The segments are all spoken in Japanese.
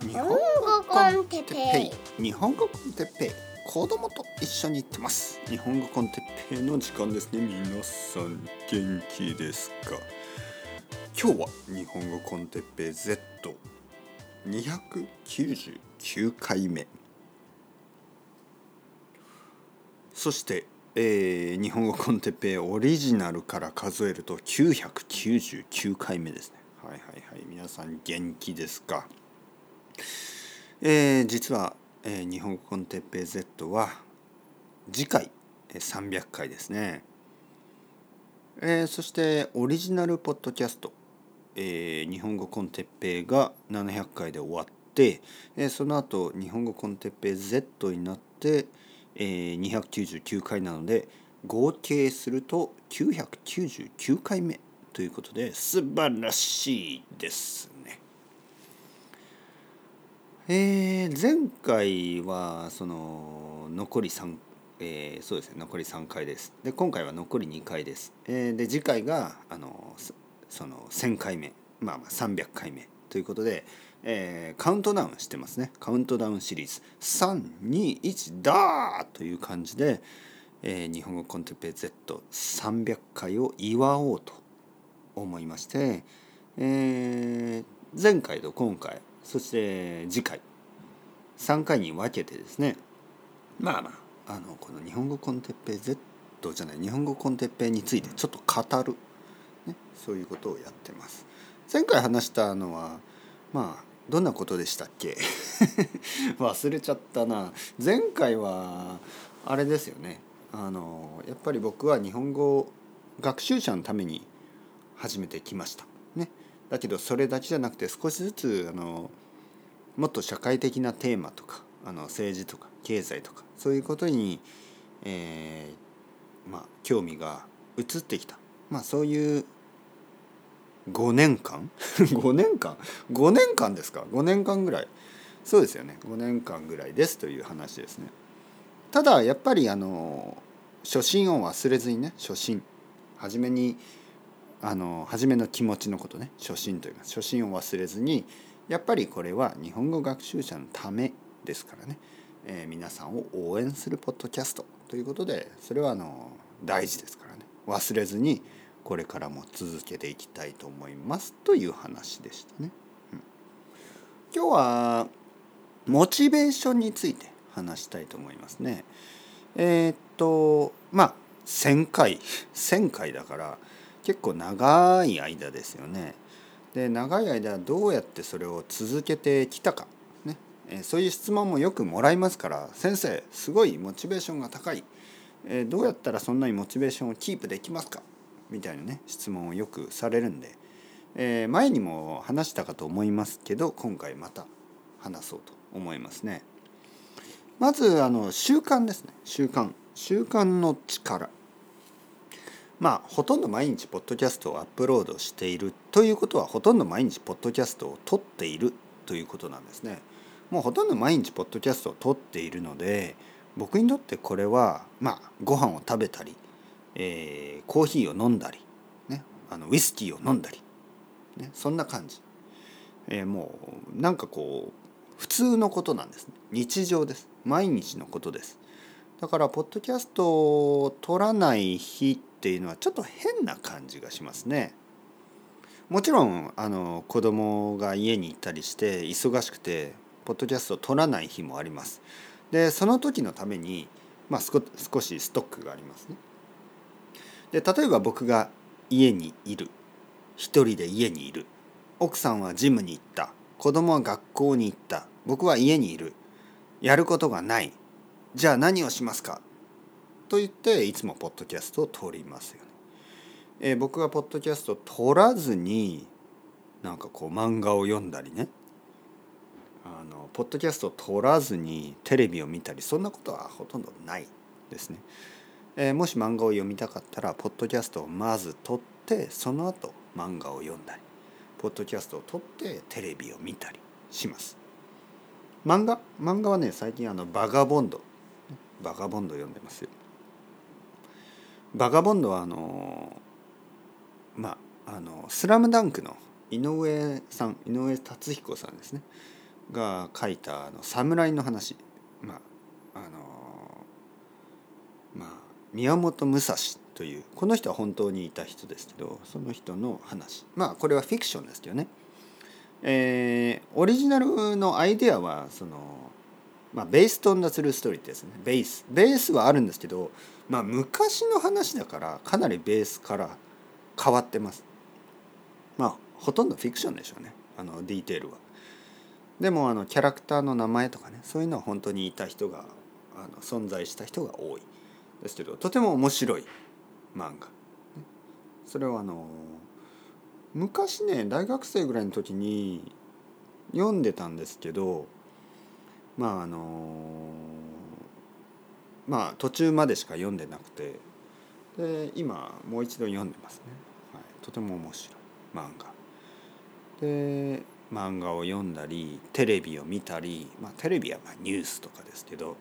日本語コンテッペイ。日本語コンテッペイ。子供と一緒に行ってます。日本語コンテッペイの時間ですね。皆さん元気ですか？今日は日本語コンテッペイ Z299 回目。そして、えー日本語コンテッペイオリジナルから数えると999回目ですね。はいはいはい。皆さん元気ですか？えー実は、えー日本語コンテッペイ Z は次回えー300回ですね、えーそしてオリジナルポッドキャスト、えー日本語コンテッペイが700回で終わって、えーその後日本語コンテッペイ Z になって、えー299回なので合計すると999回目ということで素晴らしいです。えー前回はその残り3、えーそうですね残り3回です。で今回は残り2回です。えーで次回があのその1000回目まあまあ300回目ということで、えーカウントダウンしてますねカウントダウンシリーズ321ダーという感じで、えー日本語コンテッペ Z300 回を祝おうと思いまして、えー前回と今回そして次回。3回に分けてですね。まあまあ。あのこの日本語コンテッペイ Z じゃない。日本語コンテッペイについてちょっと語る、ね、そういうことをやってます。前回話したのはまあどんなことでしたっけ？忘れちゃったな。前回はあれですよね。あのやっぱり僕は日本語学習者のために始めてきました。だけどそれだけじゃなくて少しずつあのもっと社会的なテーマとかあの政治とか経済とかそういうことに、えーまあ、興味が移ってきた、まあ、そういう5年間？5年間？5年間ですか？5年間ぐらい。そうですよね。5年間ぐらいですという話ですね。ただやっぱりあの初心を忘れずにね初心。初めにあの初めの気持ちのことね。初心というか初心を忘れずにやっぱりこれは日本語学習者のためですからね、えー皆さんを応援するポッドキャストということでそれはあの大事ですからね。忘れずにこれからも続けていきたいと思いますという話でしたね。うん。今日はモチベーションについて話したいと思いますね。えーっとまあ1,000回。1,000回だから結構長い間ですよね。で長い間どうやってそれを続けてきたか、ね。えそういう質問もよくもらいますから先生すごいモチベーションが高い、えどうやったらそんなにモチベーションをキープできますか？みたいなね質問をよくされるんで、えー前にも話したかと思いますけど今回また話そうと思いますね。まずあの習慣ですね。習慣。習慣の力。まあほとんど毎日ポッドキャストをアップロードしているということはほとんど毎日ポッドキャストを撮っているということなんですね。もうほとんど毎日ポッドキャストを撮っているので僕にとってこれはまあご飯を食べたり、えーコーヒーを飲んだり、ね、あのウイスキーを飲んだり、ね、そんな感じ、えーもうなんかこう普通のことなんです、ね、日常です。毎日のことです。だからポッドキャストを撮らない日っていうのはちょっと変な感じがしますね。もちろんあの子供が家に行ったりして忙しくてポッドキャストを撮らない日もあります。でその時のために、まあ、少しストックがありますね。で例えば僕が家にいる。一人で家にいる。奥さんはジムに行った。子供は学校に行った。僕は家にいる。やることがない。じゃあ何をしますか？と言っていつもポッドキャストを撮りますよね。えー僕がポッドキャストを撮らずになんかこう漫画を読んだりねあのポッドキャストを撮らずにテレビを見たりそんなことはほとんどないですね。えーもし漫画を読みたかったらポッドキャストをまず撮ってその後漫画を読んだりポッドキャストを撮ってテレビを見たりします。漫画？漫画はね最近あのバガボンドバガボンド読んでますよ。バガボンドはあのまああの「スラムダンクの井上さん井上達彦さんですね。が書いたあの侍の話。まああのまあ宮本武蔵というこの人は本当にいた人ですけどその人の話。まあこれはフィクションですけどね、えー、オリジナルのアイデアはそのまあベーストンダツルーストーリーですね。ベースベースはあるんですけどまあ昔の話だからかなりベースから変わってます。まあほとんどフィクションでしょうね。あのディテールは。でもあのキャラクターの名前とかねそういうのは本当にいた人があの存在した人が多い。ですけどとても面白い漫画。それはあの昔ね大学生ぐらいの時に読んでたんですけどまああのまあ途中までしか読んでなくてで今もう一度読んでますね、はい、とても面白い漫画。で漫画を読んだりテレビを見たり、まあ、テレビはまニュースとかですけど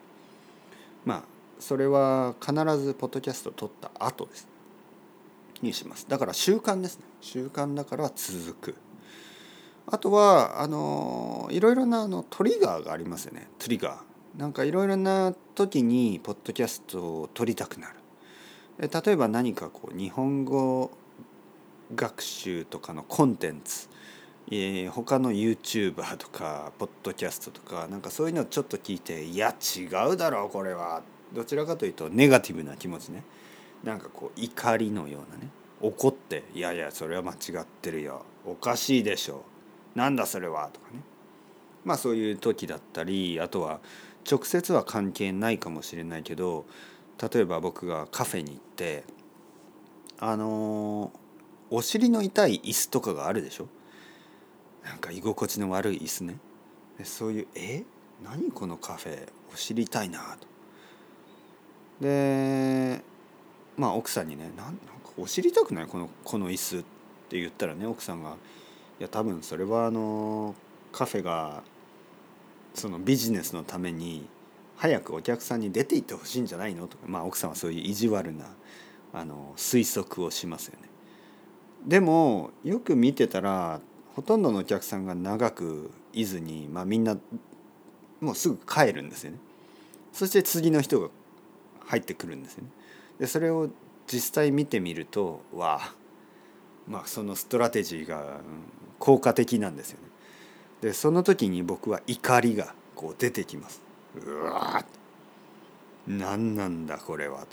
まあそれは必ずポッドキャストを撮った後です。にします。だから習慣ですね。習慣だから続く。あとはあのいろいろなあのトリガーがありますよね。トリガー。なんかいろいろな時にポッドキャストを撮りたくなる。例えば何かこう日本語学習とかのコンテンツ。えー、他の YouTuber とかポッドキャストとかなんかそういうのをちょっと聞いていや違うだろうこれは。どちらかというとネガティブな気持ちね。なんかこう怒りのようなね。怒って「いやいやそれは間違ってるよ。おかしいでしょ。うなんだそれは」とかね。まあそういう時だったりあとは直接は関係ないかもしれないけど例えば僕がカフェに行ってあのお尻の痛い椅子とかがあるでしょ？なんか居心地の悪い椅子ね。でそういう「え？何このカフェ？を知りたいな」と。でまあ奥さんにね「なんなんかお知りたくない？このこの椅子」って言ったらね奥さんが「いや多分それはあのカフェがそのビジネスのために早くお客さんに出て行ってほしいんじゃないの?」とかまあ奥さんはそういう意地悪なあの推測をしますよね。でもよく見てたらほとんどのお客さんが長くいずに、まあ、みんなもうすぐ帰るんですよね。そして次の人が入ってくるんですよね。でそれを実際見てみるとわあまあそのストラテジーが効果的なんですよね。でその時に僕は怒りがこう出てきます。うわ何なんだこれはと。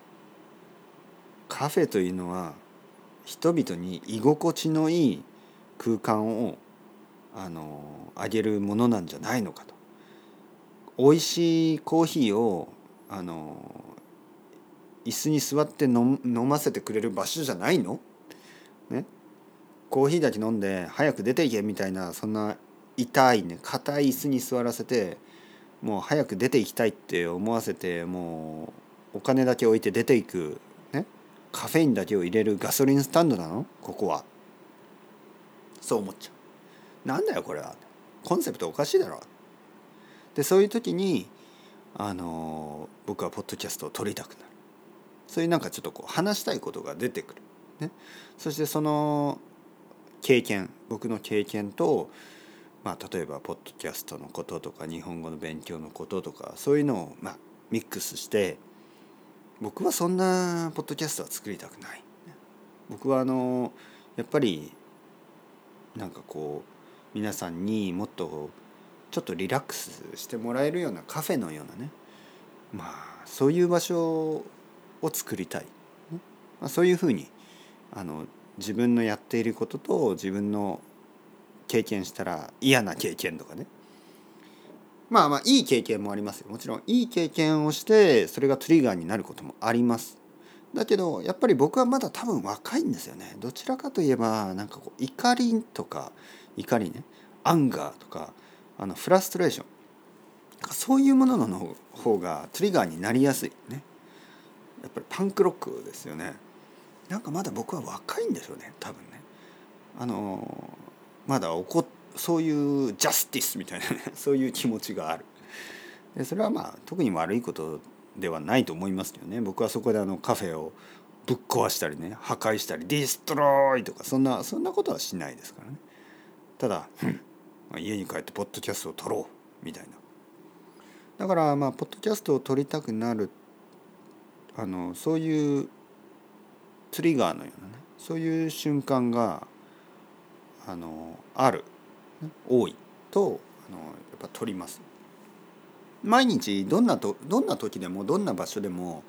カフェというのは人々に居心地のいい空間をあのあげるものなんじゃないのかと美味しいコーヒーをあの椅子に座って飲ませてくれる場所じゃないの？ね？コーヒーだけ飲んで早く出ていけみたいなそんな痛いね硬い椅子に座らせてもう早く出ていきたいって思わせてもうお金だけ置いて出ていく、ね、カフェインだけを入れるガソリンスタンドなの？ここは。そう思っちゃう。なんだよこれは。コンセプトおかしいだろ。でそういう時にあの僕はポッドキャストを撮りたくなる。そういうなんかちょっとこう話したいことが出てくる、ね、そしてその経験僕の経験と、まあ、例えばポッドキャストのこととか日本語の勉強のこととかそういうのを、まあ、ミックスして僕はそんなポッドキャストは作りたくない。僕はあのやっぱりなんかこう皆さんにもっとちょっとリラックスしてもらえるようなカフェのようなねまあそういう場所を作りたい、まあ、そういうふうにあの自分のやっていることと自分の経験したら嫌な経験とかね。まあまあいい経験もありますよ。もちろんいい経験をしてそれがトリガーになることもあります。だけどやっぱり僕はまだ多分若いんですよね。どちらかといえばなんかこう怒りとか怒りね。アンガーとかあのフラストレーション。そういうものの方がトリガーになりやすいね。やっぱりパンクロックですよね。なんかまだ僕は若いんでしょうね多分ね。あのまだ怒そういうジャスティスみたいなね そういう気持ちがある。でそれはまあ特に悪いことではないと思いますけどね。僕はそこであのカフェをぶっ壊したりね破壊したりディストロイとかそんなそんなことはしないですからね。ただ、家に帰ってポッドキャストを撮ろうみたいな。だからまあポッドキャストを撮りたくなるあのそういうトリガーのようなねそういう瞬間があのある多いとあのやっぱ撮ります。毎日どんなとどんな時でもどんな場所でも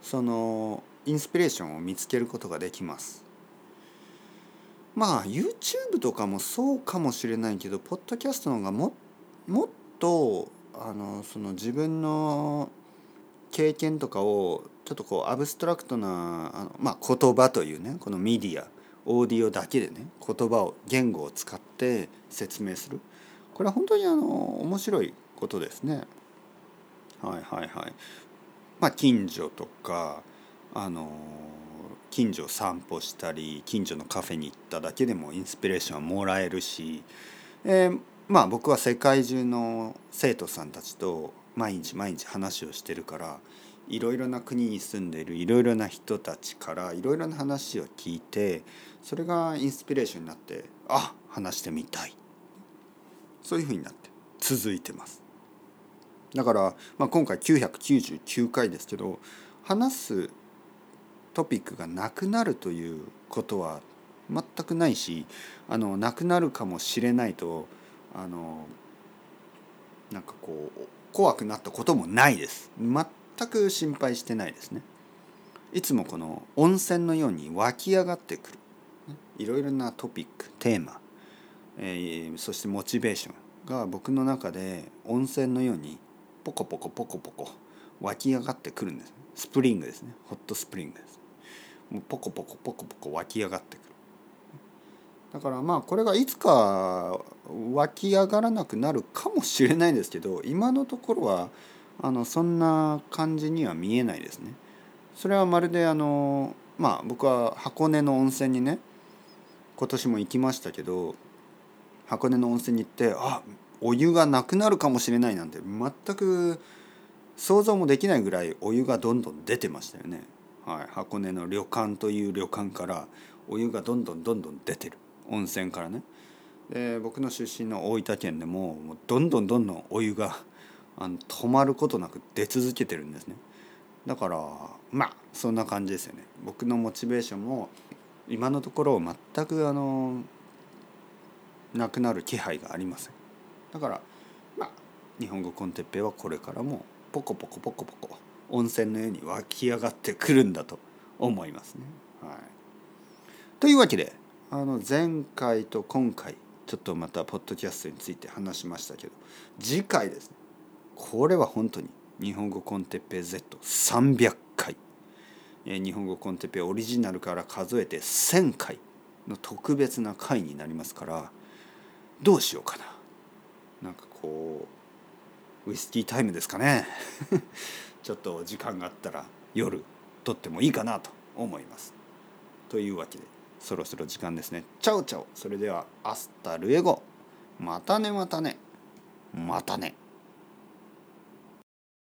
そのインスピレーションを見つけることができます。まあ YouTube とかもそうかもしれないけどポッドキャストの方がももっとあのその自分の経験とかをちょっとこうアブストラクトなあの、まあ、言葉というねこのメディアオーディオだけでね言葉を言語を使って説明するこれは本当にあの面白いことですね。はいはいはい。まあ近所とかあの近所散歩したり近所のカフェに行っただけでもインスピレーションはもらえるし、えー、まあ僕は世界中の生徒さんたちと毎日毎日話をしてるからいろいろな国に住んでいるいろいろな人たちからいろいろな話を聞いてそれがインスピレーションになってあ話してみたい。そういうふうになって続いてます。だから、まあ、今回999回ですけど話すトピックがなくなるということは全くないしあのなくなるかもしれないとあのなんかこう怖くなったこともないです。全全く心配してないですね。いつもこの温泉のように湧き上がってくる。いろいろなトピックテーマ、えー、そしてモチベーションが僕の中で温泉のようにポコポコポコポコ湧き上がってくるんです。スプリングですね。ホットスプリングです。もうポコポコポコポコ湧き上がってくる。だからまあこれがいつか湧き上がらなくなるかもしれないんですけど今のところはあのそんな感じには見えないですね。それはまるであのまあ僕は箱根の温泉にね今年も行きましたけど箱根の温泉に行ってあお湯がなくなるかもしれないなんて全く想像もできないぐらいお湯がどんどん出てましたよね。はい、箱根の旅館という旅館からお湯がどんどんどんどん出てる。温泉からねで僕の出身の大分県でももうどんどんどんどんお湯があの止まることなく出続けてるんですね。だからまあそんな感じですよね。僕のモチベーションも今のところ全くあのなくなる気配がありません。だからまあ日本語コンテッペイはこれからもポコポコポコポコ温泉のように湧き上がってくるんだと思いますね。はい、というわけであの前回と今回ちょっとまたポッドキャストについて話しましたけど次回ですね。これは本当に日本語コンテッペ Z300 回。日本語コンテッペオリジナルから数えて1000回の特別な回になりますからどうしようかな。なんかこうウイスキータイムですかね。ちょっと時間があったら夜撮ってもいいかなと思います。というわけでそろそろ時間ですね。 Chao chao。それでは hasta luego。またねまたね。またね。